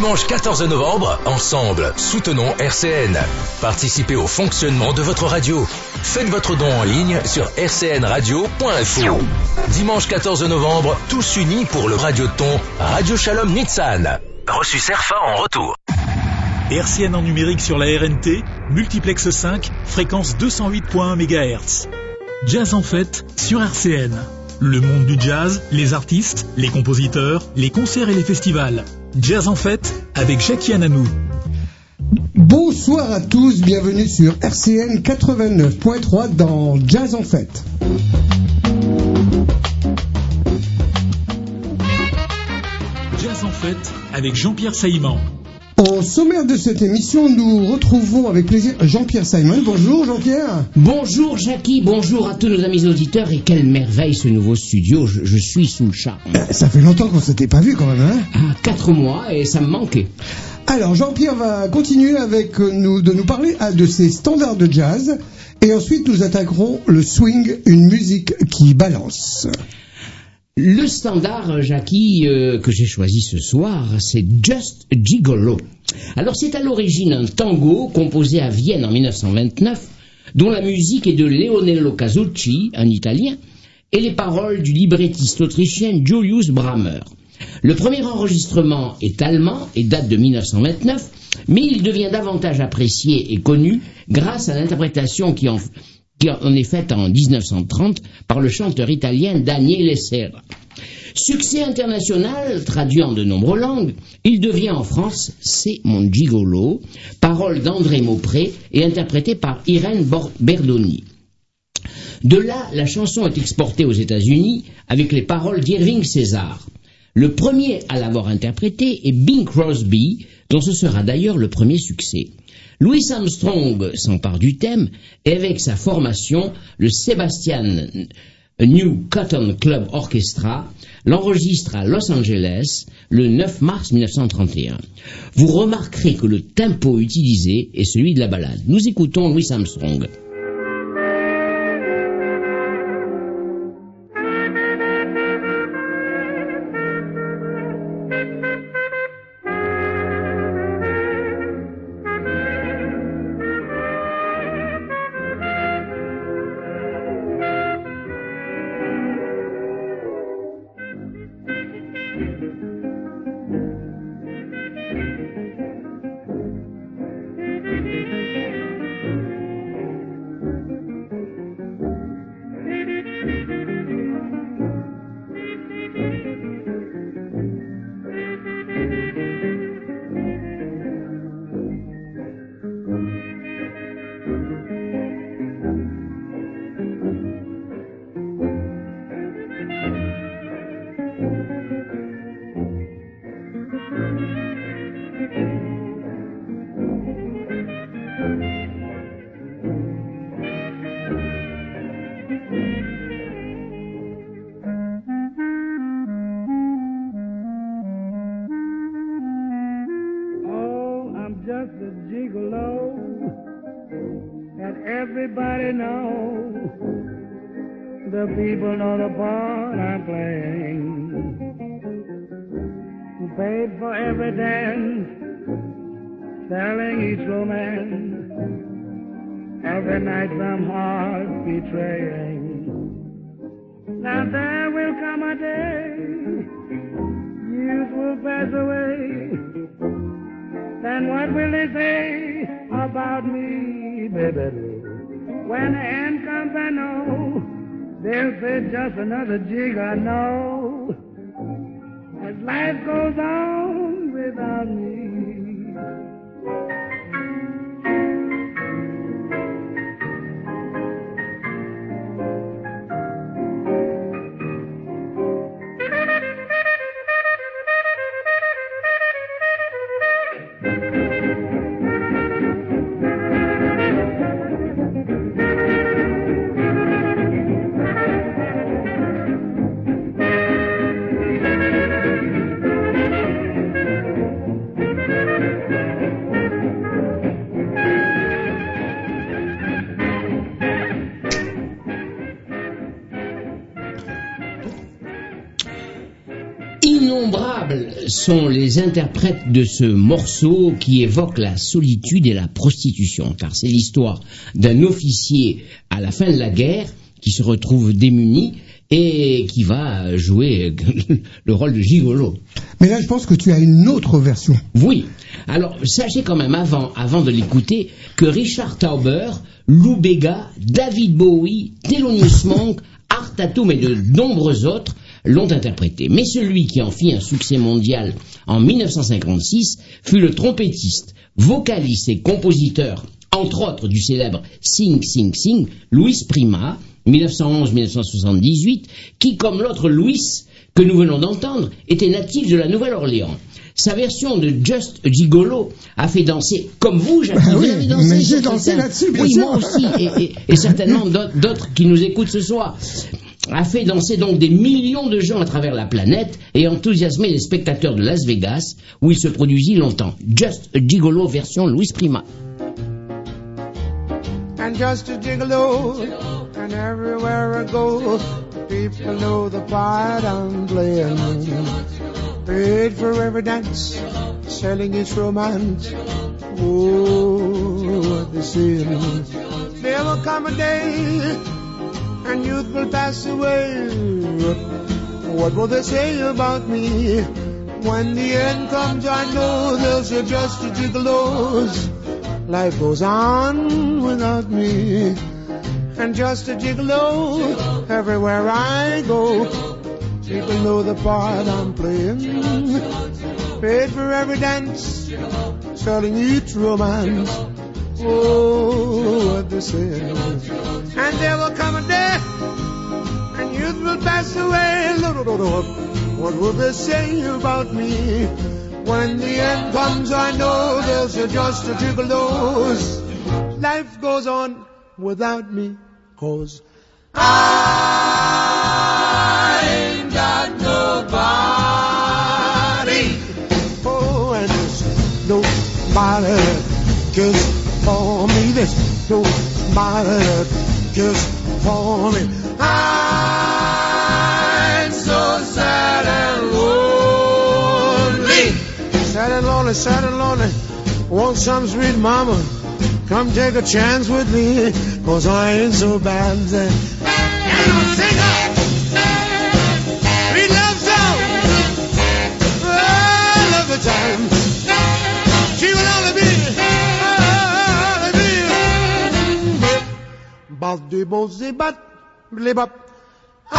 Dimanche 14 novembre, ensemble, soutenons RCN. Participez au fonctionnement de votre radio. Faites votre don en ligne sur rcnradio.info. Dimanche 14 novembre, tous unis pour le radioton Radio Shalom Nitsan. Reçu Serfa en retour. RCN en numérique sur la RNT, multiplex 5, fréquence 208.1 MHz. Jazz en fête sur RCN. Le monde du jazz, les artistes, les compositeurs, les concerts et les festivals. Jazz en fête avec Jackie Ananou. Bonsoir à tous, bienvenue sur RCN 89.3 dans Jazz en fête. Jazz en fête avec Jean-Pierre Saïman. Au sommaire de cette émission, nous retrouvons avec plaisir Jean-Pierre Simon. Bonjour Jean-Pierre. Bonjour Jackie, bonjour à tous nos amis auditeurs et quelle merveille ce nouveau studio, je, je suis sous le charme. Euh, Ça fait longtemps qu'on s'était pas vu quand même, hein Ah, quatre mois et ça me manquait. Alors Jean-Pierre va continuer avec nous de nous parler ah, de ses standards de jazz et ensuite nous attaquerons le swing, une musique qui balance. Le standard, Jackie, euh, que j'ai choisi ce soir, c'est Just Gigolo. Alors c'est à l'origine un tango composé à Vienne en 1929, dont la musique est de Leonello Casucci, un Italien, et les paroles du librettiste autrichien Julius Brammer. Le premier enregistrement est allemand et date de 1929, mais il devient davantage apprécié et connu grâce à l'interprétation qui en, qui en est faite en 1930 par le chanteur italien Daniele Serra. Succès international, traduit en de nombreuses langues, il devient en France C'est mon gigolo, parole d'André Maupré et interprété par Irène Berdoni. De là, la chanson est exportée aux États-Unis avec les paroles d'Irving César. Le premier à l'avoir interprété est Bing Crosby, dont ce sera d'ailleurs le premier succès. Louis Armstrong s'empare du thème et avec sa formation, le Sebastian New Cotton Club Orchestra, l'enregistre à Los Angeles le 9 mars 1931. Vous remarquerez que le tempo utilisé est celui de la ballade. Nous écoutons Louis Armstrong. Everybody knows. The people know the part I'm playing. Paid for every dance, selling each romance. Every night some heart betraying. Now there will come a day, youth will pass away. Then what will they say about me, baby? When the end comes, I know they'll say just another jig I know. As life goes on without me. Sont les interprètes de ce morceau qui évoque la solitude et la prostitution, car c'est l'histoire d'un officier à la fin de la guerre qui se retrouve démuni et qui va jouer le rôle de gigolo. Mais là, je pense que tu as une autre version. Oui. Alors, sachez quand même avant, avant de l'écouter que Richard Tauber, Lou Bega, David Bowie, Thelonious Monk, Art Tatum et de nombreux autres l'ont interprété. Mais celui qui en fit un succès mondial en 1956 fut le trompettiste, vocaliste et compositeur, entre autres du célèbre Sing Sing Sing, Louis Prima, 1911-1978, qui, comme l'autre Louis que nous venons d'entendre, était natif de la Nouvelle-Orléans. Sa version de Just Gigolo a fait danser, comme vous, Jacques, Ah vous oui, avez dansé mais j'ai dansé là-dessus, bien oui, sûr. moi aussi, et, et- et certainement d'autres qui nous écoutent ce soir a fait danser donc des millions de gens à travers la planète et enthousiasmé les spectateurs de Las Vegas, où il se produisit longtemps. Just Gigolo version Louis Prima. and just a gigolo. And everywhere I go, people know the part I'm playing. Paid for every dance, selling its romance. Oh, what they say. There will come a day, and youth will pass away. What will they say about me? When the end comes, I know they'll say just a gigolos. Life goes on without me. And just a gigolo everywhere I go. People know the part I'm playing. Paid for every dance, selling each romance. Oh, what they say. And there will come a day, and youth will pass away. What will they say about me? When the end comes, I know there's just a gigolos. Life goes on without me, cause I ain't got nobody. Oh, and there's nobody me. There's nobody that just for me. I'm so sad and lonely. Sad and lonely, sad and lonely. Want some sweet mama? Come take a chance with me, cause I ain't so bad. And I'll sing a sweet love song. I love the time. Bo zi bat, bli bop. I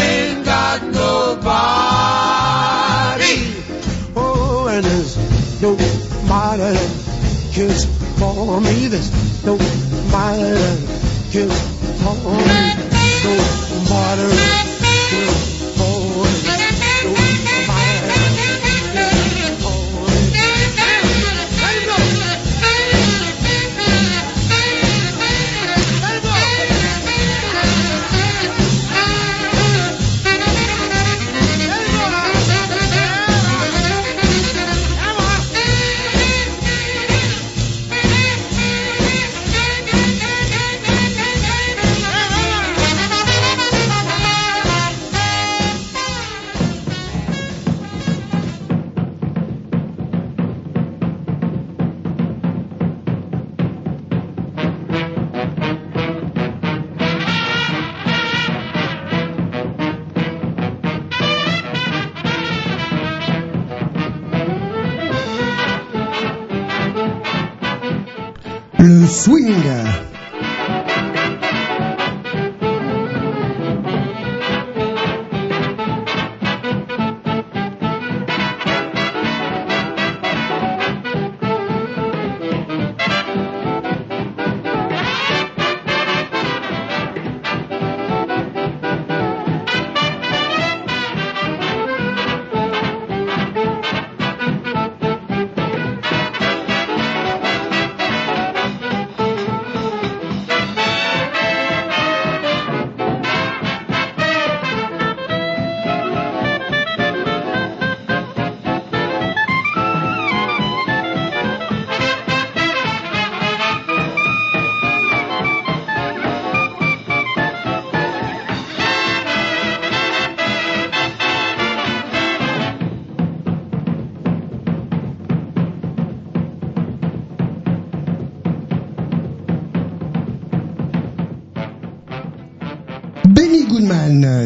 ain't got nobody. Oh, and there's nobody that cares for me. There's nobody that cares for me. Nobody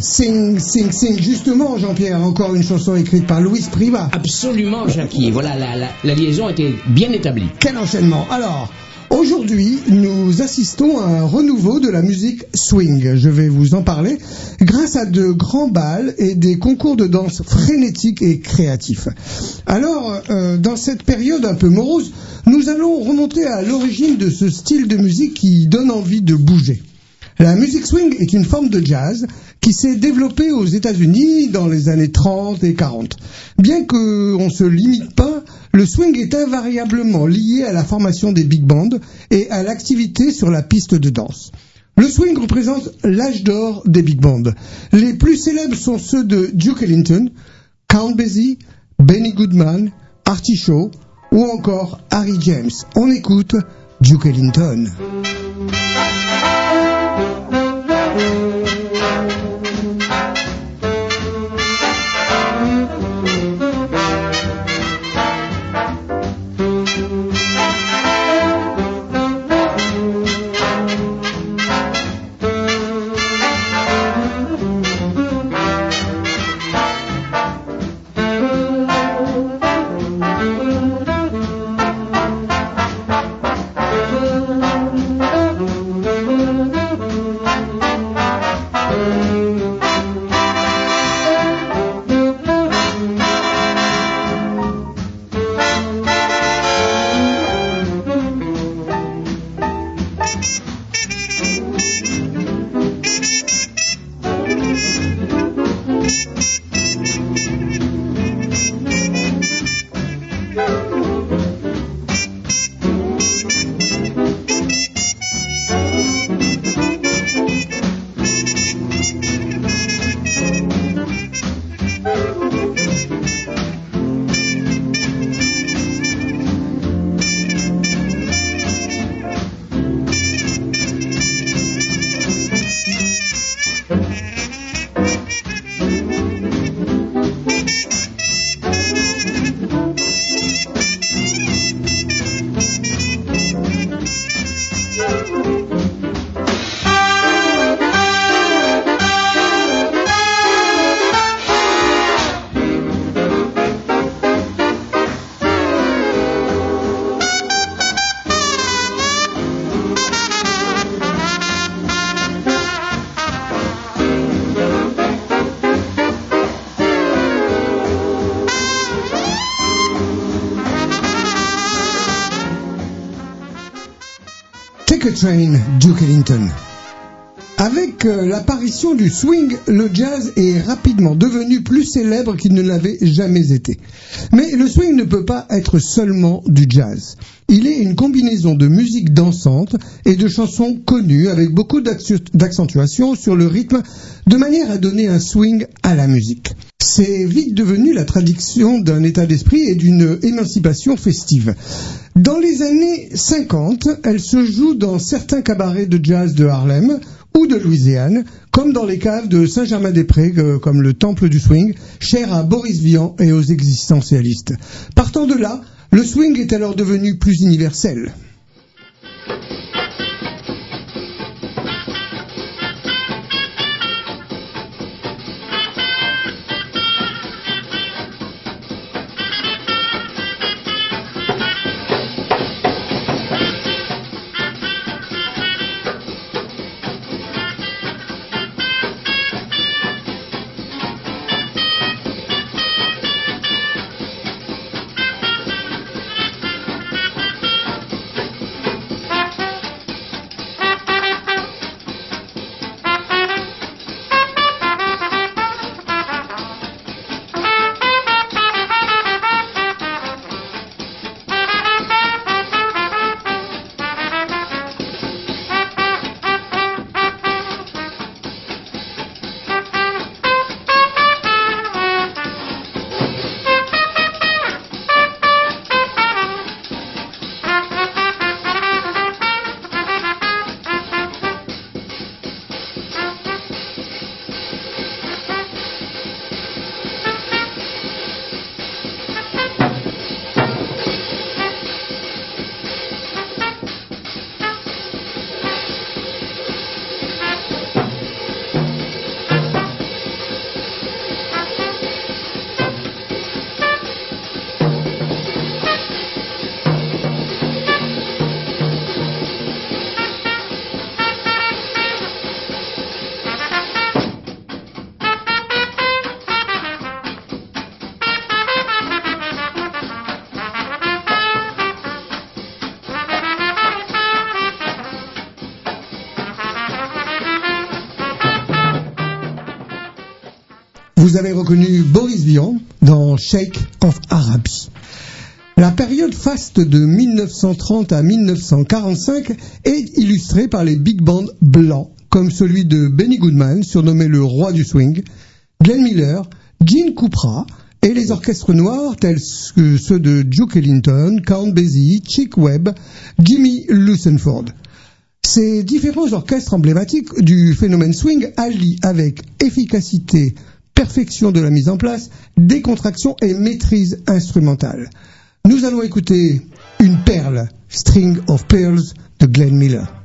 Sing, Sing, Sing. Justement, Jean-Pierre, encore une chanson écrite par Louis Priva. Absolument, Jackie. Voilà, la, la, la liaison était bien établie. Quel enchaînement. Alors, Aujourd'hui, nous assistons à un renouveau de la musique swing. Je vais vous en parler grâce à de grands bals et des concours de danse frénétiques et créatifs. Alors, euh, dans cette période un peu morose, nous allons remonter à l'origine de ce style de musique qui donne envie de bouger. La musique swing est une forme de jazz qui s'est développée aux États-Unis dans les années 30 et 40. Bien qu'on ne se limite pas, le swing est invariablement lié à la formation des big bands et à l'activité sur la piste de danse. Le swing représente l'âge d'or des big bands. Les plus célèbres sont ceux de Duke Ellington, Count Basie, Benny Goodman, Artie Shaw ou encore Harry James. On écoute Duke Ellington. Train, Duke Ellington. Avec euh, l'apparition du swing, le jazz est rapidement devenu plus célèbre qu'il ne l'avait jamais été. Mais le swing ne peut pas être seulement du jazz. Il est une combinaison de musique dansante et de chansons connues avec beaucoup d'accentuation sur le rythme de manière à donner un swing à la musique. C'est vite devenu la traduction d'un état d'esprit et d'une émancipation festive. Dans les années 50, elle se joue dans certains cabarets de jazz de Harlem ou de Louisiane, comme dans les caves de Saint-Germain-des-Prés, euh, comme le Temple du Swing, cher à Boris Vian et aux existentialistes. Partant de là, le swing est alors devenu plus universel. Avez reconnu Boris Vian dans Shake of Arabi. La période faste de 1930 à 1945 est illustrée par les big bands blancs, comme celui de Benny Goodman, surnommé le roi du swing, Glenn Miller, Gene Coupra, et les orchestres noirs tels que ceux de Duke Ellington, Count Basie, Chick Webb, Jimmy Lucenford. Ces différents orchestres emblématiques du phénomène swing allient avec efficacité, perfection de la mise en place, décontraction et maîtrise instrumentale. Nous allons écouter une perle, String of Pearls de Glenn Miller.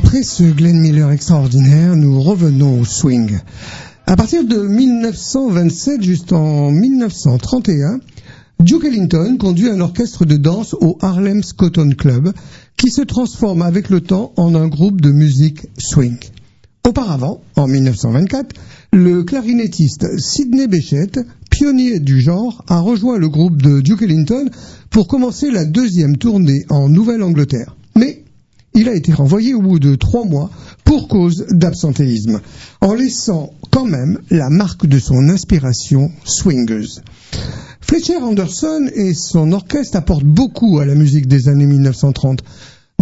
Après ce Glenn Miller extraordinaire, nous revenons au swing. À partir de 1927 jusqu'en 1931, Duke Ellington conduit un orchestre de danse au Harlem Cotton Club qui se transforme avec le temps en un groupe de musique swing. Auparavant, en 1924, le clarinettiste Sidney Bechet, pionnier du genre, a rejoint le groupe de Duke Ellington pour commencer la deuxième tournée en Nouvelle-Angleterre. Il a été renvoyé au bout de trois mois pour cause d'absentéisme, en laissant quand même la marque de son inspiration swingeuse. Fletcher Anderson et son orchestre apportent beaucoup à la musique des années 1930.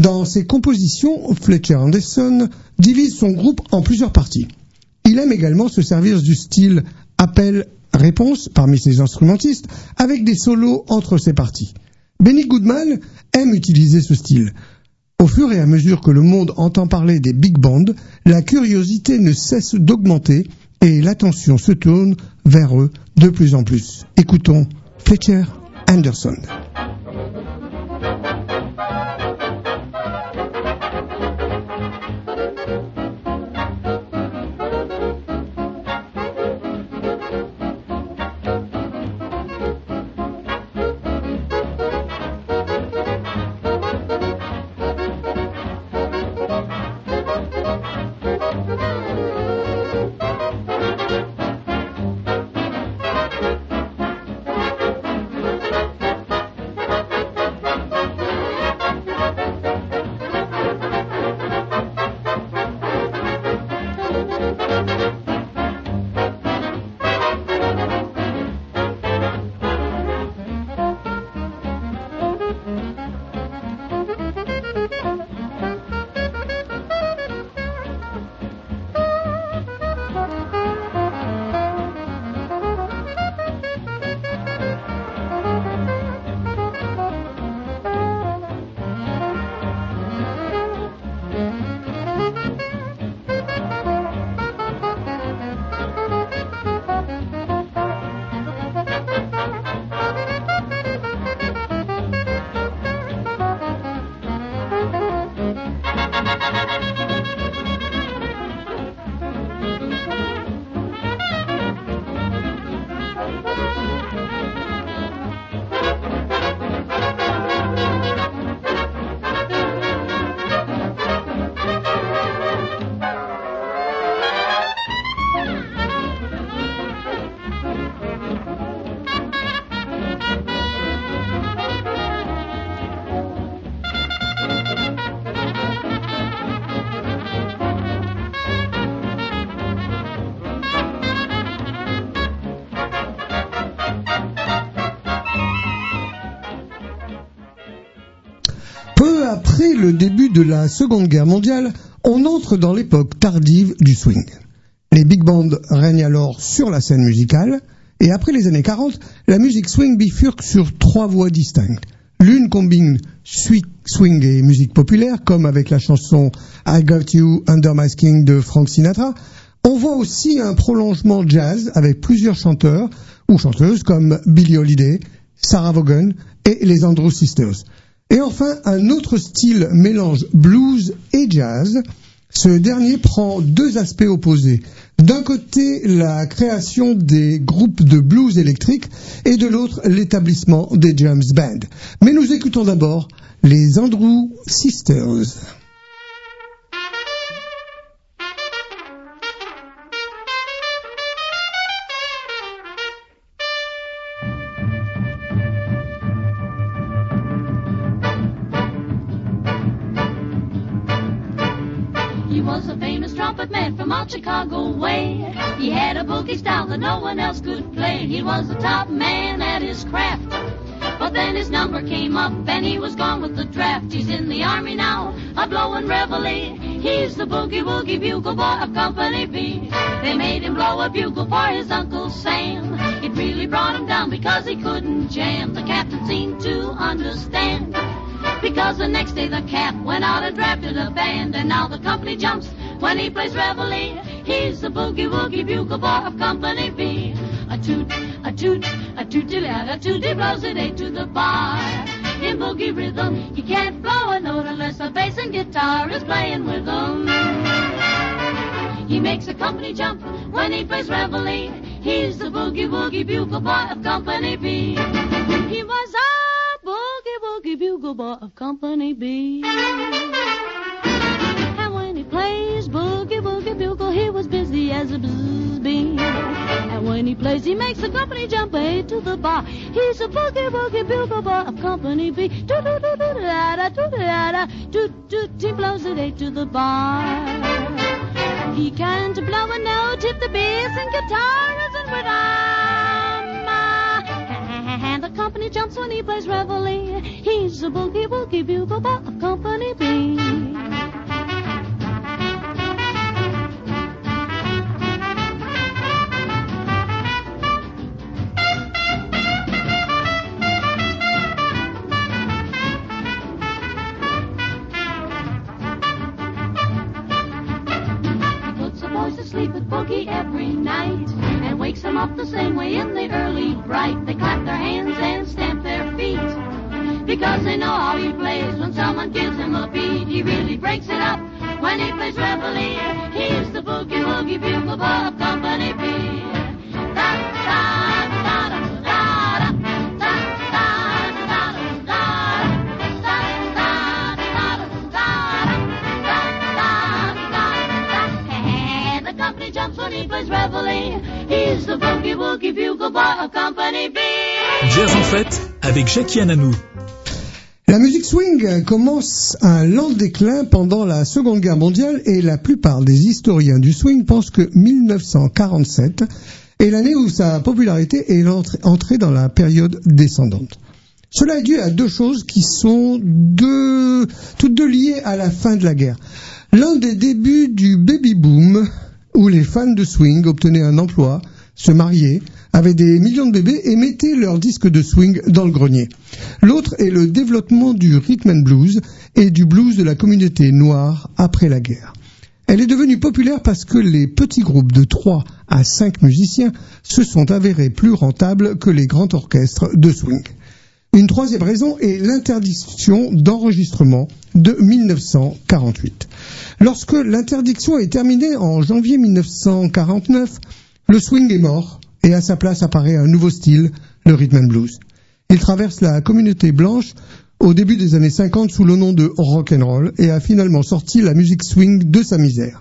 Dans ses compositions, Fletcher Anderson divise son groupe en plusieurs parties. Il aime également se servir du style appel-réponse parmi ses instrumentistes, avec des solos entre ses parties. Benny Goodman aime utiliser ce style. Au fur et à mesure que le monde entend parler des big bands, la curiosité ne cesse d'augmenter et l'attention se tourne vers eux de plus en plus. Écoutons Fletcher Anderson. Après le début de la Seconde Guerre mondiale, on entre dans l'époque tardive du swing. Les big bands règnent alors sur la scène musicale, et après les années 40, la musique swing bifurque sur trois voies distinctes. L'une combine swing et musique populaire, comme avec la chanson I Got You Under My Skin de Frank Sinatra. On voit aussi un prolongement jazz avec plusieurs chanteurs ou chanteuses comme Billie Holiday, Sarah Vaughan et les Andrews Sisters. Et enfin, un autre style mélange blues et jazz. Ce dernier prend deux aspects opposés. D'un côté, la création des groupes de blues électriques et de l'autre, l'établissement des James Band. Mais nous écoutons d'abord les Andrew Sisters. Chicago way. He had a boogie style that no one else could play. He was the top man at his craft. But then his number came up and he was gone with the draft. He's in the army now, a blowing reveille. He's the boogie woogie bugle boy of Company B. They made him blow a bugle for his Uncle Sam. It really brought him down because he couldn't jam. The captain seemed to understand. Because the next day the cap went out and drafted a band, and now the company jumps when he plays reveille. He's the boogie woogie bugle boy of Company B. A toot, a toot, a tooty lad, a tooty blows it eight to the bar. In boogie rhythm, he can't blow a note unless the bass and guitar is playing with him. He makes the company jump when he plays reveille. He's the boogie woogie bugle boy of Company B. He was bugle boy of Company B And when he plays boogie woogie bugle, he was busy as a bee. And when he plays, he makes the company jump way to the bar. He's a boogie woogie bugle boy of Company B. Do do do do da da do da da do do. He blows it eight to the bar. He can't blow a note if the bass and guitar isn't with him. The company jumps when he plays reveille. He's a boogie woogie bugle boy of Company B. sleep with Boogie every night wakes them up the same way in the early bright. They clap their hands and stamp their feet because they know how he plays. When someone gives him a beat, he really breaks it up. When he plays reveille, he's the boogie woogie bugle of Company B. He's the boogie woogie bugle boy of Company B. Jazz en fête avec Jackie Ananou. La musique swing commence un lent déclin pendant la Seconde Guerre mondiale et la plupart des historiens du swing pensent que 1947 est l'année où sa popularité est entrée dans la période descendante. Cela est dû à deux choses qui sont deux, toutes deux liées à la fin de la guerre. L'un des débuts du baby boom où les fans de swing obtenaient un emploi, se mariaient, avaient des millions de bébés et mettaient leurs disques de swing dans le grenier. L'autre est le développement du rhythm and blues et du blues de la communauté noire après la guerre. Elle est devenue populaire parce que les petits groupes de 3 à 5 musiciens se sont avérés plus rentables que les grands orchestres de swing. Une troisième raison est l'interdiction d'enregistrement de 1948. Lorsque l'interdiction est terminée en janvier 1949, le swing est mort et à sa place apparaît un nouveau style, le rhythm and blues. Il traverse la communauté blanche au début des années 50 sous le nom de rock and roll et a finalement sorti la musique swing de sa misère.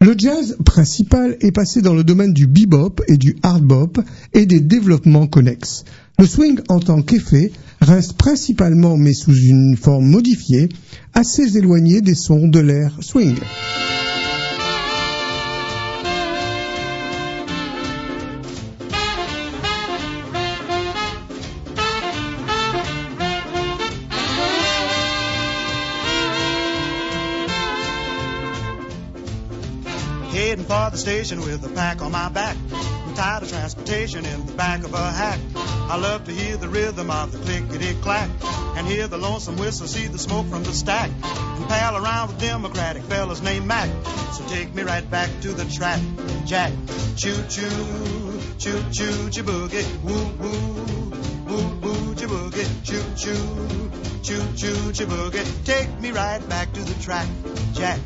Le jazz principal est passé dans le domaine du bebop et du hard bop et des développements connexes. Le swing en tant qu'effet reste principalement, mais sous une forme modifiée, assez éloigné des sons de l'ère swing. Heading for the station with a pack on my back. I'm tired of transportation in the back of a hack. I love to hear the rhythm of the clickety clack and hear the lonesome whistle, see the smoke from the stack, and pal around with Democratic fellas named Mac. So take me right back to the track, Jack. Choo choo, choo choo, choo boogie, woo woo, woo woo, choo boogie, choo choo, choo choo, choo boogie. Take me right back to the track, Jack.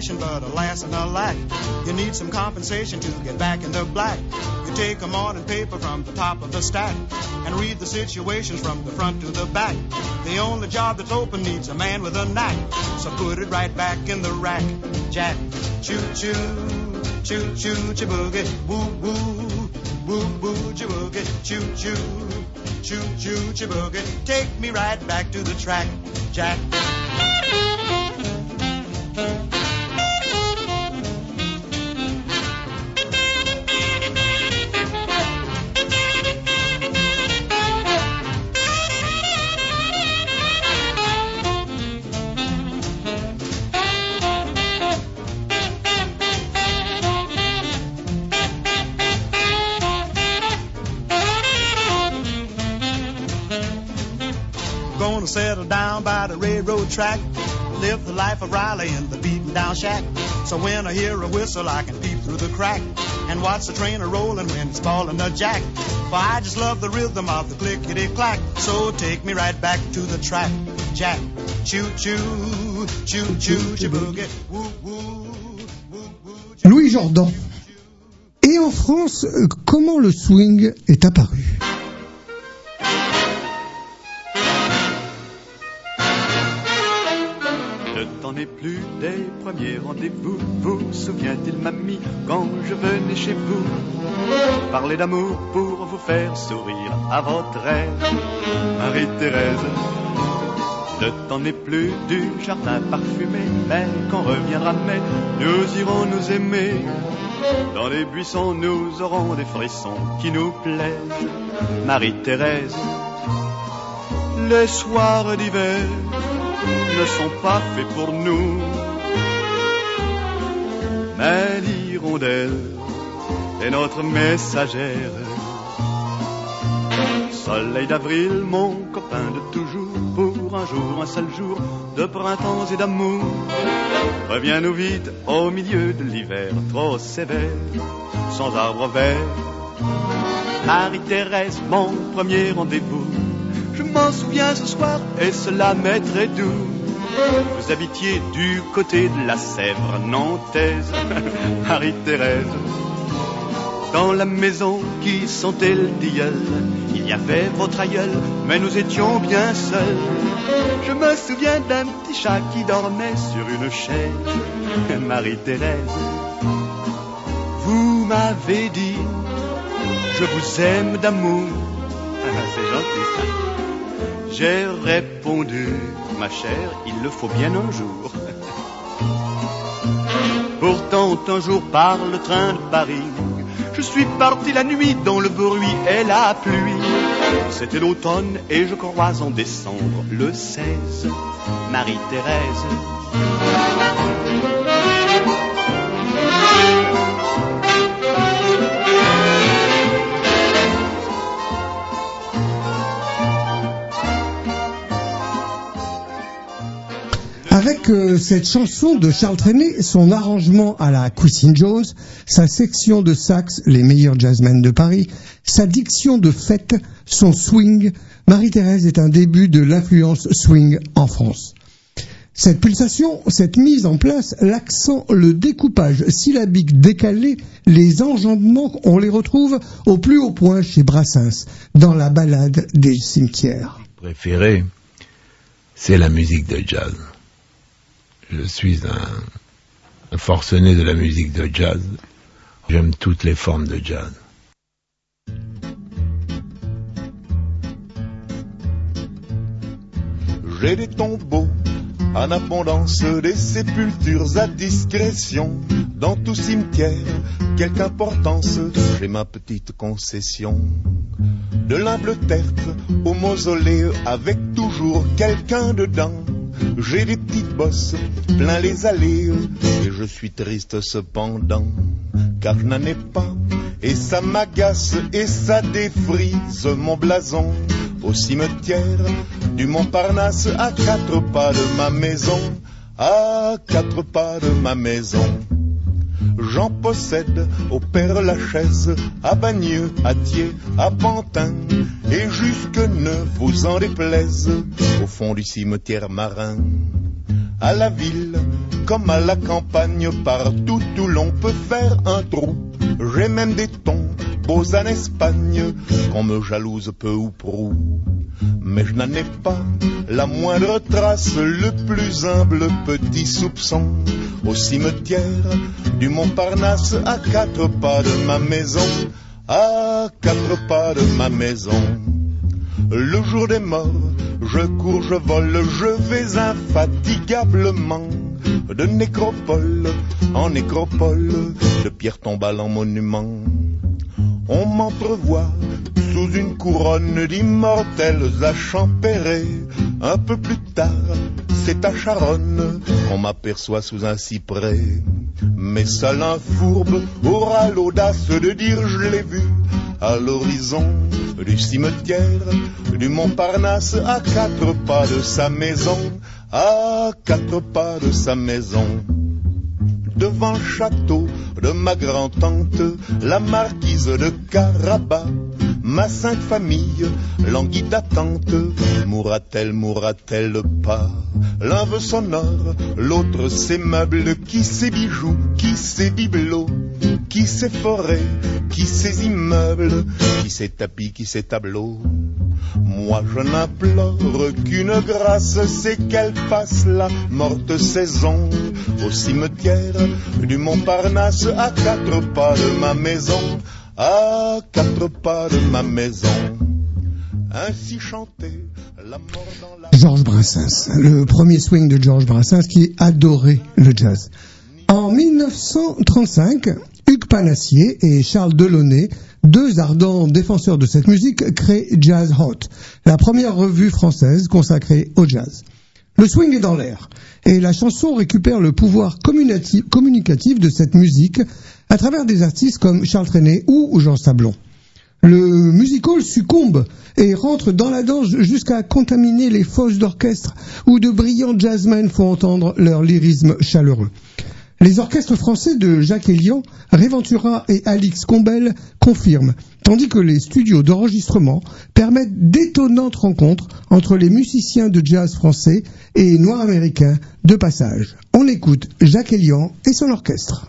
Destination, but alas and alack, you need some compensation to get back in the black. You take a morning paper from the top of the stack and read the situations from the front to the back. The only job that's open needs a man with a knack, so put it right back in the rack, Jack. Choo choo, choo choo, choo boogie, woo woo, woo woo, choo boogie, choo choo, choo choo, choo boogie. Take me right back to the track, Jack. Gonna settle down by the railroad track. Live the life of Riley in the beaten down shack. So when I hear a whistle, I can peep through the crack and watch the train a rolling when it's falling a jack. For I just love the rhythm of the clickety clack. So take me right back to the track, Jack. Choo choo, choo choo, choo boogie, woo woo. Louis Jordan. Et en France, euh, comment le swing est apparu? Plus des premiers rendez-vous. Vous souvient-il, mamie, quand je venais chez vous? Parler d'amour pour vous faire sourire à votre aise, Marie-Thérèse. Ne t'en est plus du jardin parfumé, mais quand reviendra mai, nous irons nous aimer. Dans les buissons, nous aurons des frissons qui nous plaisent, Marie-Thérèse. Les soirs d'hiver ne sont pas faits pour nous. Mais l'hirondelle est notre messagère. Soleil d'avril, mon copain de toujours, pour un jour, un seul jour de printemps et d'amour. Reviens-nous vite au milieu de l'hiver, trop sévère, sans arbre vert. Marie-Thérèse, mon premier rendez-vous. Je m'en souviens ce soir, et cela m'est très doux. Vous habitiez du côté de la Sèvre nantaise, Marie-Thérèse. Dans la maison qui sentait le tilleul, il y avait votre aïeul, mais nous étions bien seuls. Je me souviens d'un petit chat qui dormait sur une chaise, Marie-Thérèse. Vous m'avez dit, je vous aime d'amour. C'est gentil ça. J'ai répondu, ma chère, il le faut bien un jour. Pourtant, un jour par le train de Paris, je suis parti la nuit dans le bruit et la pluie. C'était l'automne et je crois en décembre, le 16, Marie-Thérèse. Cette chanson de Charles Trenet, son arrangement à la Quincy Jones, sa section de sax, les meilleurs jazzmen de Paris, sa diction de fête, son swing, Marie-Thérèse est un début de l'influence swing en France. Cette pulsation, cette mise en place, l'accent, le découpage syllabique décalé, les enjambements, on les retrouve au plus haut point chez Brassens, dans la balade des cimetières. préféré, c'est la musique de jazz. Je suis un, forcené de la musique de jazz. J'aime toutes les formes de jazz. J'ai des tombeaux en abondance des sépultures à discrétion. Dans tout cimetière, quelque importance, j'ai ma petite concession. De l'humble tertre au mausolée, avec toujours quelqu'un dedans. J'ai des petites bosses plein les allées, et je suis triste cependant, car je n'en ai pas, et ça m'agace, et ça défrise mon blason. Au cimetière du Montparnasse, à quatre pas de ma maison, à quatre pas de ma maison. J'en possède au Père Lachaise, à Bagneux, à Thiers, à Pantin, et jusque ne vous en déplaise, au fond du cimetière marin. À la ville, comme à la campagne, partout où l'on peut faire un trou, j'ai même des tons beaux en Espagne, qu'on me jalouse peu ou prou. Mais je n'en ai pas la moindre trace, le plus humble petit soupçon. Au cimetière du Montparnasse, à quatre pas de ma maison, à quatre pas de ma maison. Le jour des morts, je cours, je vole, je vais infatigablement de nécropole en nécropole, de pierre tombale en monument. On m'entrevoit sous une couronne d'immortels à. Un peu plus tard, c'est à Charonne qu'on m'aperçoit sous un cyprès. Mais seul un fourbe aura l'audace de dire je l'ai vu à l'horizon du cimetière du Montparnasse à quatre pas de sa maison, à quatre pas de sa maison. Devant le château de ma grand-tante, la marquise de Carabas. Ma sainte famille languit d'attente, mourra-t-elle, mourra-t-elle pas? L'un veut son or, l'autre ses meubles, qui ses bijoux, qui ses bibelots, qui ses forêts, qui ses immeubles, qui ses tapis, qui ses tableaux? Moi je n'implore qu'une grâce, c'est qu'elle passe la morte saison au cimetière du Montparnasse à quatre pas de ma maison, à quatre pas de ma maison. Ainsi chantait la mort dans la... Georges Brassens, le premier swing de Georges Brassens qui adorait le jazz. En 1935, Hugues Panassier et Charles Delaunay, deux ardents défenseurs de cette musique, créent Jazz Hot, la première revue française consacrée au jazz. Le swing est dans l'air, et la chanson récupère le pouvoir communicatif de cette musique à travers des artistes comme Charles Trenet ou Jean Sablon. Le musical succombe et rentre dans la danse jusqu'à contaminer les fosses d'orchestre où de brillants jazzmen font entendre leur lyrisme chaleureux. Les orchestres français de Jacques Elian, Réventura et Alix Combel confirment, tandis que les studios d'enregistrement permettent d'étonnantes rencontres entre les musiciens de jazz français et noirs américains de passage. On écoute Jacques Elian et son orchestre.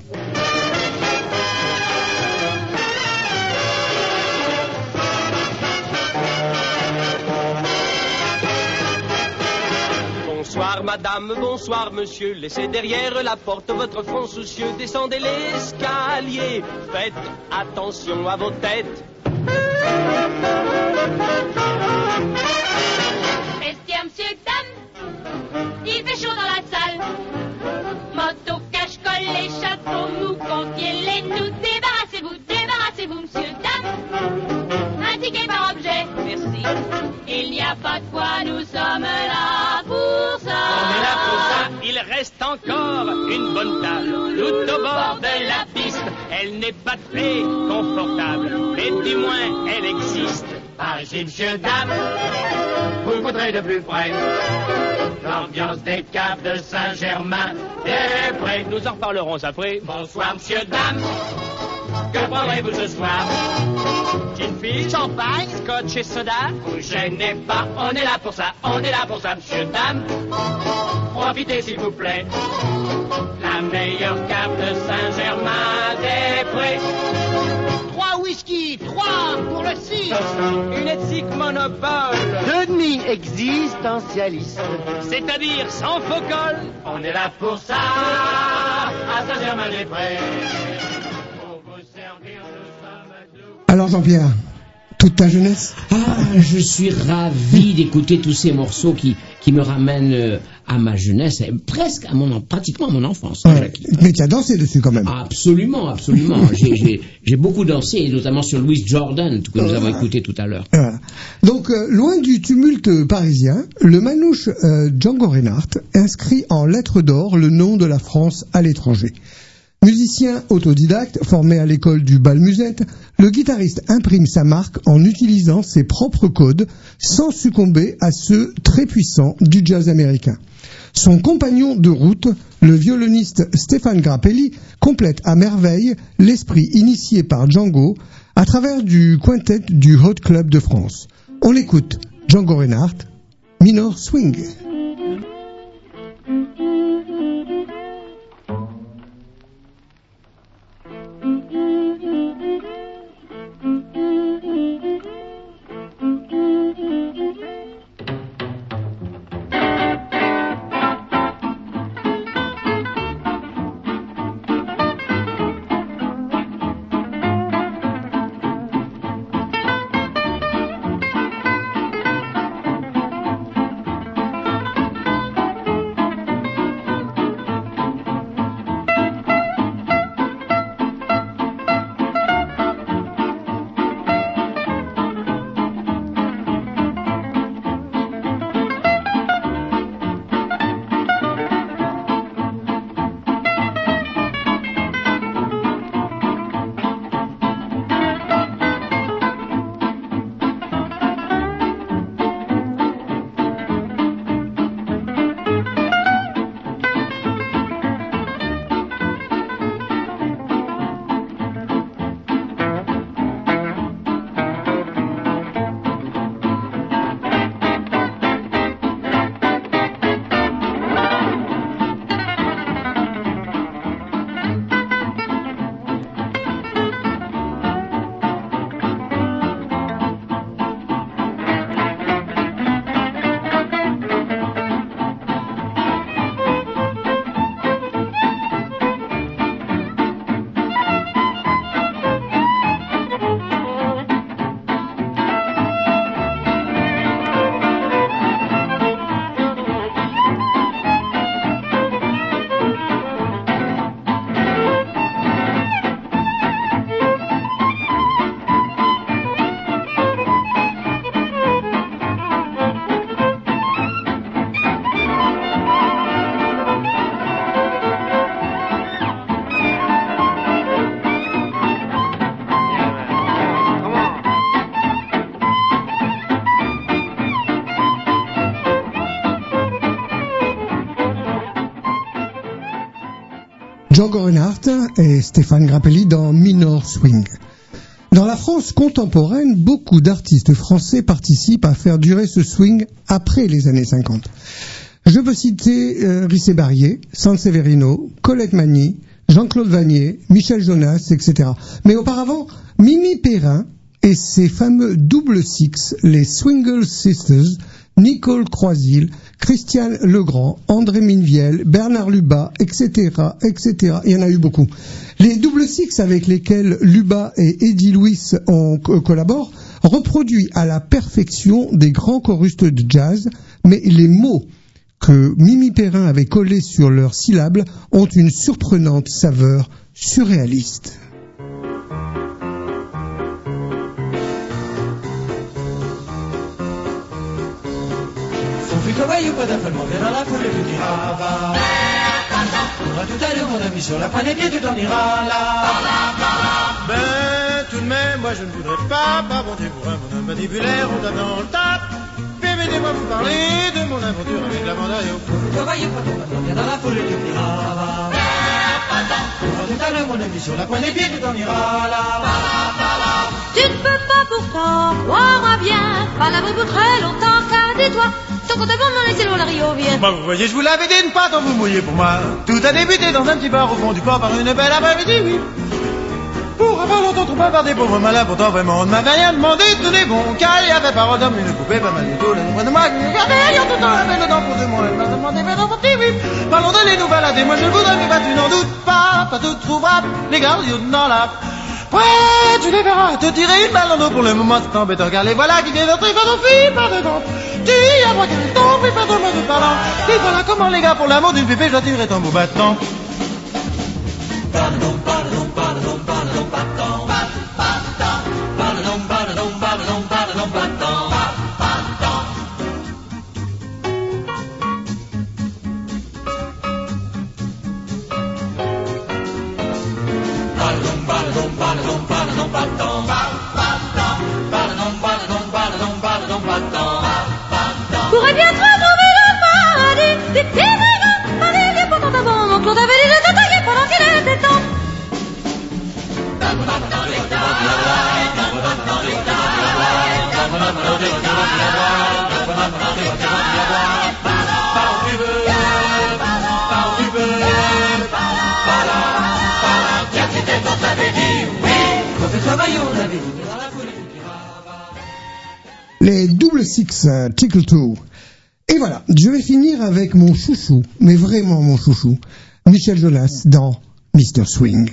Madame, bonsoir monsieur, laissez derrière la porte votre front soucieux, descendez l'escalier, faites attention à vos têtes. Vestiaire, monsieur, dame, il fait chaud dans la salle. Moto, cache-colle, les chapeaux mous, confiez-les nous. Débarrassez-vous, débarrassez-vous, monsieur, dame. Un ticket par objet, merci. Il n'y a pas de quoi, nous sommes là pour reste encore une bonne table tout au bord de la piste. Elle n'est pas très confortable, mais du moins elle existe. Allez, monsieur, dame, vous voudrez de plus près l'ambiance des caves de Saint-Germain. Des près, nous en reparlerons après. Bonsoir, monsieur, dame. Que prendrez-vous ce soir? Gin fizz, champagne, scotch et soda? Vous gênez pas, on est là pour ça, on est là pour ça, monsieur, dame. Profitez s'il vous plaît. La meilleure cave de Saint-Germain-des-Prés. Trois whisky, trois pour le six. Une éthique monopole. Deux demi existentialistes. C'est-à-dire sans faux col. On est là pour ça, à Saint-Germain-des-Prés. Alors Jean-Pierre, Toute ta jeunesse Ah, je suis ravi d'écouter tous ces morceaux qui, qui me ramènent euh, à ma jeunesse, et presque à mon, en- pratiquement à mon enfance. Ouais. Jackie. Mais tu as dansé dessus quand même. Absolument, absolument. J'ai- J'ai j'ai beaucoup dansé, et notamment sur Louis Jordan, que nous avons écouté tout à l'heure. Voilà. Donc, euh, loin du tumulte parisien, le manouche euh, Django Reinhardt inscrit en lettres d'or le nom de la France à l'étranger. Musicien autodidacte formé à l'école du bal musette, le guitariste imprime sa marque en utilisant ses propres codes sans succomber à ceux très puissants du jazz américain. Son compagnon de route, le violoniste Stéphane Grappelli, complète à merveille l'esprit initié par Django à travers du quintet du Hot Club de France. On l'écoute, Django Reinhardt, Minor Swing. Django Reinhardt et Stéphane Grappelli dans Minor Swing. Dans la France contemporaine, beaucoup d'artistes français participent à faire durer ce swing après les années 50. Je peux citer euh, Rissé Barrier, Sanseverino, Colette Magny, Jean-Claude Vanier, Michel Jonas, etc. Mais auparavant, Mimi Perrin et ses fameux double six, les Swingle Sisters, Nicole Croisil, Christiane Legrand, André Minviel, Bernard Lubat, etc., etc. Il y en a eu beaucoup. Les double six avec lesquels Lubat et Eddie Louis ont, co- collaborent reproduit à la perfection des grands chorustes de jazz, mais les mots que Mimi Perrin avait collés sur leurs syllabes ont une surprenante saveur surréaliste. Pas d'affalement vers la foule et tu diras va. Va tout à l'heure mon ami sur la poignée pied, tu t'en iras là. Ben, tout de même, moi je ne voudrais pas, par bonté pour un mon mandibulaire, on tape dans le tap. Permettez-moi vous parler de mon aventure avec la bande à yo. Pas vers la foule et tu diras va. Tout à l'heure mon ami sur la poignée pied, tu t'en iras là. Tu ne peux pas pourtant, crois-moi bien, pas l'abri pour très longtemps, car dis-toi, à bon m'en laisser l'eau, la Rio vient. Bah, vous voyez, je vous l'avais dit, ne pas tant vous mouiller pour moi. Tout a débuté dans un petit bar au fond du port par une belle après-midi, oui. Pour avoir longtemps trop bavardé, pauvre malin, pourtant vraiment on ne m'avait rien demandé, tenez bon, car il y avait parole d'homme, une poupée, pas mal de tout, le nombre de moi, qui me gardait, ayant tout le temps la dent pour deux mois, elle m'a demandé, mais dans mon petit, oui. Parlons de les nous balader, moi je voudrais me battre, tu n'en doute pas, pas tout trouvable, les gardiens dans la Ouais, tu les verras, te tirer une balle dans dos pour le moment, c'est embêtant, car les voilà qui viennent d'entrer on fille par dedans. Tu à moi qu'elle tombe, et pardonne-moi de parlant. Et voilà comment les gars, pour l'amour d'une pépé, je dois tirer ton beau battant. Euh, Tickle Two. Et voilà, je vais finir avec mon chouchou, mais vraiment mon chouchou, Michel Jonas dans Mr. Swing.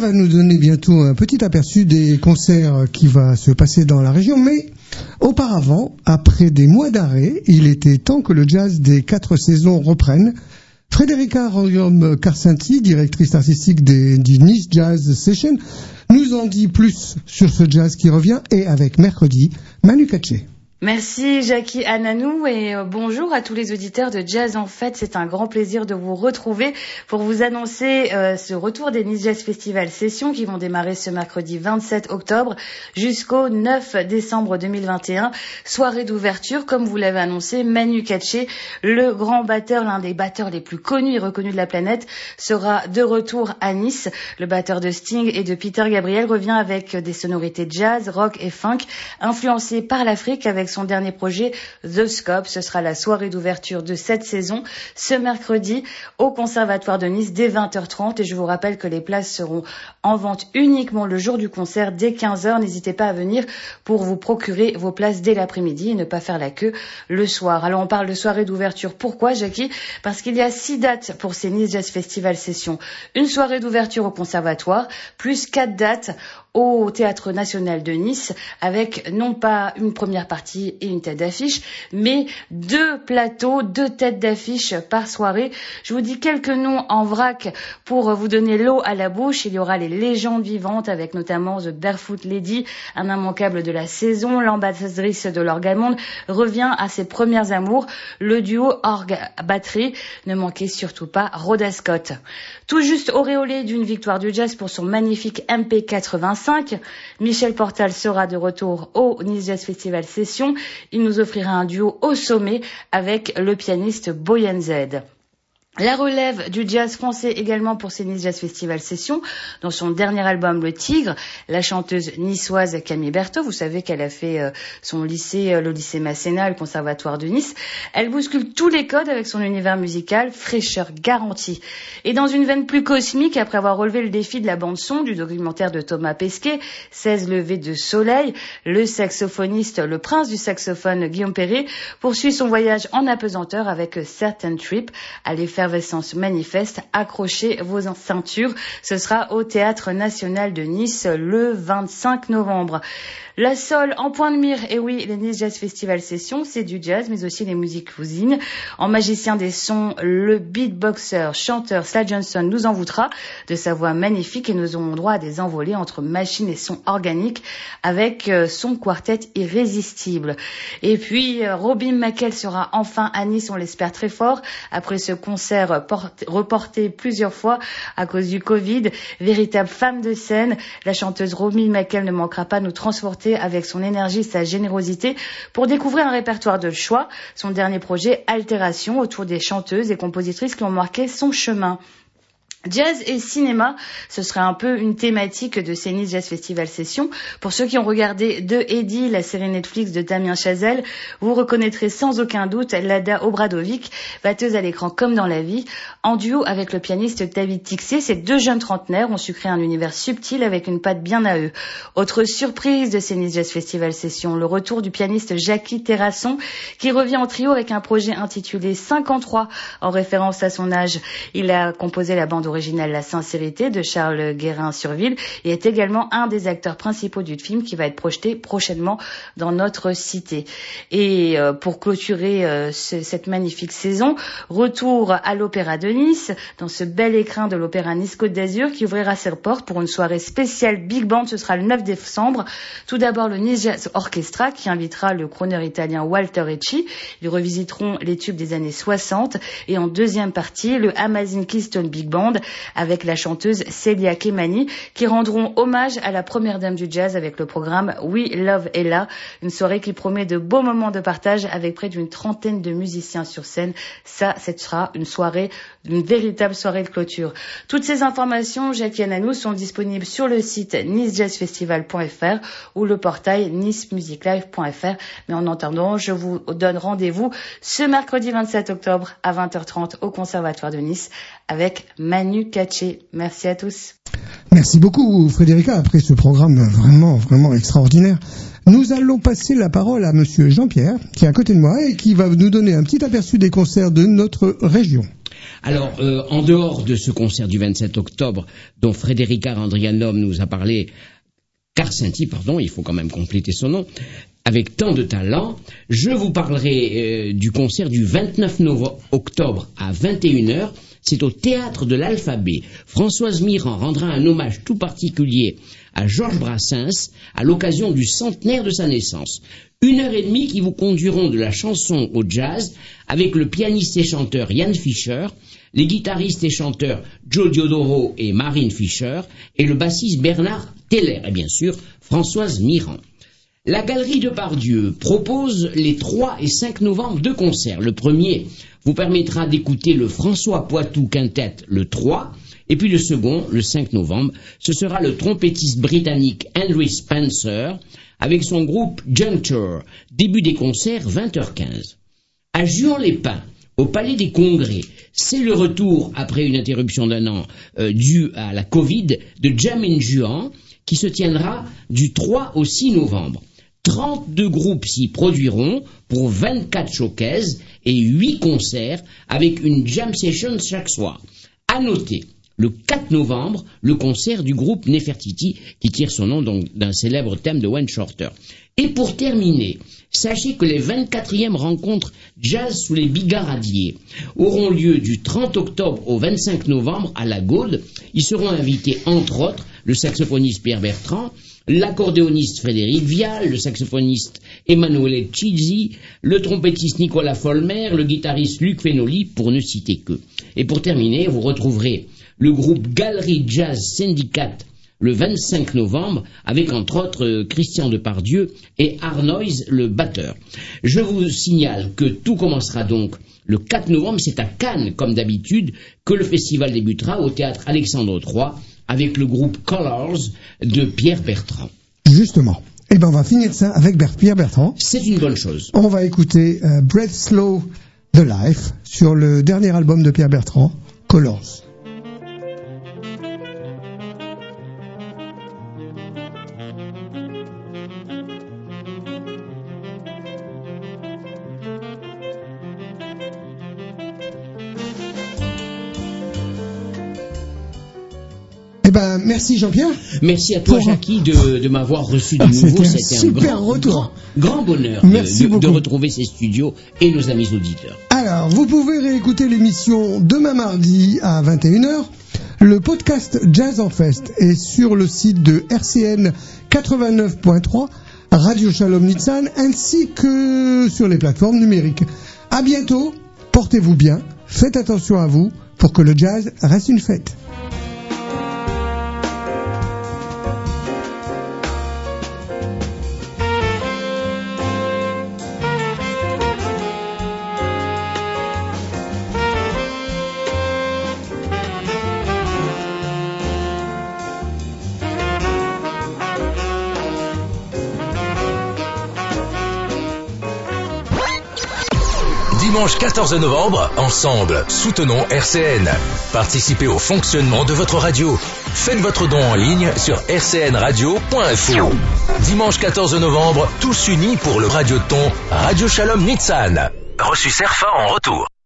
Va nous donner bientôt un petit aperçu des concerts qui va se passer dans la région, mais auparavant, après des mois d'arrêt, il était temps que le jazz des quatre saisons reprenne. Frédérica Rorium Carcenti, directrice artistique des, du Nice Jazz Session, nous en dit plus sur ce jazz qui revient et avec mercredi, Manu Katché. Merci Jackie Ananou et euh, bonjour à tous les auditeurs de Jazz en Fête. C'est un grand plaisir de vous retrouver pour vous annoncer euh, ce retour des Nice Jazz Festival Sessions qui vont démarrer ce mercredi 27 octobre jusqu'au 9 décembre 2021. Soirée d'ouverture, comme vous l'avez annoncé, Manu Katché, le grand batteur, l'un des batteurs les plus connus et reconnus de la planète, sera de retour à Nice. Le batteur de Sting et de Peter Gabriel revient avec des sonorités jazz, rock et funk influencées par l'Afrique avec son dernier projet The Scope. Ce sera la soirée d'ouverture de cette saison ce mercredi au Conservatoire de Nice dès 20h30 et je vous rappelle que les places seront en vente uniquement le jour du concert dès 15h. N'hésitez pas à venir pour vous procurer vos places dès l'après-midi et ne pas faire la queue le soir. Alors on parle de soirée d'ouverture. Pourquoi Jackie? Parce qu'il y a six dates pour ces Nice Jazz Festival Session. Une soirée d'ouverture au Conservatoire, plus quatre dates au Théâtre National de Nice avec non pas une première partie et une tête d'affiche, mais deux plateaux, deux têtes d'affiche par soirée. Je vous dis quelques noms en vrac pour vous donner l'eau à la bouche. Il y aura les légendes vivantes avec notamment The Barefoot Lady, un immanquable de la saison. L'ambassadrice de l'orgamonde revient à ses premières amours. Le duo orgue-batterie. Ne manquez surtout pas Rhoda Scott. Tout juste auréolé d'une victoire du jazz pour son magnifique MP85, Michel Portal sera de retour au Nice Jazz Festival Session. Il nous offrira un duo au sommet avec le pianiste Boyan Z. La relève du jazz français également pour ces Nice Jazz Festival Session. Dans son dernier album Le Tigre, la chanteuse niçoise Camille Berthaud, vous savez qu'elle a fait euh, son lycée, euh, le lycée Masséna, le conservatoire de Nice. Elle bouscule tous les codes avec son univers musical, fraîcheur garantie. Et dans une veine plus cosmique, après avoir relevé le défi de la bande son du documentaire de Thomas Pesquet, 16 levées de soleil, le saxophoniste, le prince du saxophone Guillaume Perret, poursuit son voyage en apesanteur avec Certain Trip à les manifeste. Accrochez vos ceintures. Ce sera au Théâtre National de Nice le 25 novembre. La Sol en point de mire, et oui, les Nice Jazz Festival Session, c'est du jazz, mais aussi les musiques cousines. En magicien des sons, le beatboxer, chanteur Sla Johnson nous envoûtera de sa voix magnifique et nous aurons droit à des envolées entre machines et sons organiques avec euh, son quartet irrésistible. Et puis, euh, Robin McKell sera enfin à Nice, on l'espère très fort, après ce concert reporté plusieurs fois à cause du Covid. Véritable femme de scène, la chanteuse Robin McKell ne manquera pas de nous transporter avec son énergie, sa générosité pour découvrir un répertoire de choix. Son dernier projet, Altération, autour des chanteuses et compositrices qui ont marqué son chemin. Jazz et cinéma, ce serait un peu une thématique de ces Nice Jazz Festival Session. Pour ceux qui ont regardé De Eddie, la série Netflix de Damien Chazelle, vous reconnaîtrez sans aucun doute Lada Obradovic, batteuse à l'écran comme dans la vie, en duo avec le pianiste David Tixier. Ces deux jeunes trentenaires ont su créer un univers subtil avec une patte bien à eux. Autre surprise de ces Nice Jazz Festival Session, le retour du pianiste Jackie Terrasson, qui revient en trio avec un projet intitulé 53 en référence à son âge. Il a composé la bande originale La sincérité de Charles Guérin-Surville et est également un des acteurs principaux du film qui va être projeté prochainement dans notre cité. Et euh, pour clôturer euh, ce, cette magnifique saison, retour à l'Opéra de Nice, dans ce bel écrin de l'Opéra Nice Côte d'Azur qui ouvrira ses portes pour une soirée spéciale Big Band. Ce sera le 9 décembre. Tout d'abord le Nice Orchestra qui invitera le crooner italien Walter Ricci. Ils revisiteront les tubes des années 60 et en deuxième partie le Amazing Keystone Big Band avec la chanteuse Celia Kemani qui rendront hommage à la première dame du jazz avec le programme We Love Ella, une soirée qui promet de beaux moments de partage avec près d'une trentaine de musiciens sur scène. Ça, ce sera une soirée, une véritable soirée de clôture. Toutes ces informations, Jackie Ananou, sont disponibles sur le site nicejazzfestival.fr ou le portail nicemusiclive.fr. Mais en attendant, je vous donne rendez-vous ce mercredi 27 octobre à 20h30 au Conservatoire de Nice avec Manu Katché. Merci à tous. Merci beaucoup Frédérica après ce programme vraiment vraiment extraordinaire. Nous allons passer la parole à monsieur Jean-Pierre qui est à côté de moi et qui va nous donner un petit aperçu des concerts de notre région. Alors, euh, en dehors de ce concert du 27 octobre dont Frédérica Randrianom nous a parlé, Carcinti, pardon, il faut quand même compléter son nom, avec tant de talent, je vous parlerai euh, du concert du 29 octobre à 21h c'est au théâtre de l'alphabet. Françoise Mirand rendra un hommage tout particulier à Georges Brassens à l'occasion du centenaire de sa naissance. Une heure et demie qui vous conduiront de la chanson au jazz avec le pianiste et chanteur Yann Fischer, les guitaristes et chanteurs Joe Diodoro et Marine Fischer et le bassiste Bernard Teller et bien sûr Françoise Mirand. La Galerie de Pardieu propose les 3 et 5 novembre deux concerts. Le premier vous permettra d'écouter le François Poitou Quintet le 3 Et puis le second, le 5 novembre, ce sera le trompettiste britannique Henry Spencer avec son groupe Juncture. Début des concerts 20h15. À Juan-les-Pins, au Palais des Congrès, c'est le retour, après une interruption d'un an euh, due à la Covid, de Jam in Juan, qui se tiendra du 3 au 6 novembre. 32 groupes s'y produiront pour 24 showcases et 8 concerts avec une jam session chaque soir. À noter, le 4 novembre, le concert du groupe Nefertiti, qui tire son nom d'un célèbre thème de Wayne Shorter. Et pour terminer, sachez que les 24e rencontres Jazz sous les bigaradiers auront lieu du 30 octobre au 25 novembre à la Gaude. Ils seront invités, entre autres, le saxophoniste Pierre Bertrand, l'accordéoniste Frédéric Vial, le saxophoniste Emanuele Chizzi, le trompettiste Nicolas Folmer, le guitariste Luc Fenoli, pour ne citer que. Et pour terminer, vous retrouverez le groupe Galerie Jazz Syndicate le 25 novembre, avec entre autres euh, Christian Depardieu et Arnois le batteur. Je vous signale que tout commencera donc le 4 novembre, c'est à Cannes, comme d'habitude, que le festival débutera au théâtre Alexandre III avec le groupe Colors de Pierre Bertrand. Justement. Eh ben, on va finir ça avec Pierre Bertrand. C'est une bonne chose. On va écouter euh, Breath Slow the Life sur le dernier album de Pierre Bertrand, Colors. Merci Jean-Pierre. Merci à toi, Pour- Jackie, de, de m'avoir reçu de Ah, nouveau. c'était un super grand, retour. grand, grand bonheur de- Merci de, retrouver ces studios et nos amis auditeurs. Alors, vous pouvez réécouter l'émission demain mardi à 21h. Le podcast Jazz en Fest est sur le site de RCN 89.3, Radio Shalom Nitsan, ainsi que sur les plateformes numériques. À bientôt, portez-vous bien, faites attention à vous pour que le jazz reste une fête. Dimanche 14 novembre, ensemble, soutenons RCN. Participez au fonctionnement de votre radio. Faites votre don en ligne sur rcnradio.info. Dimanche 14 novembre, tous unis pour le radioton Radio Shalom Nitsan. Reçu Serfa en retour.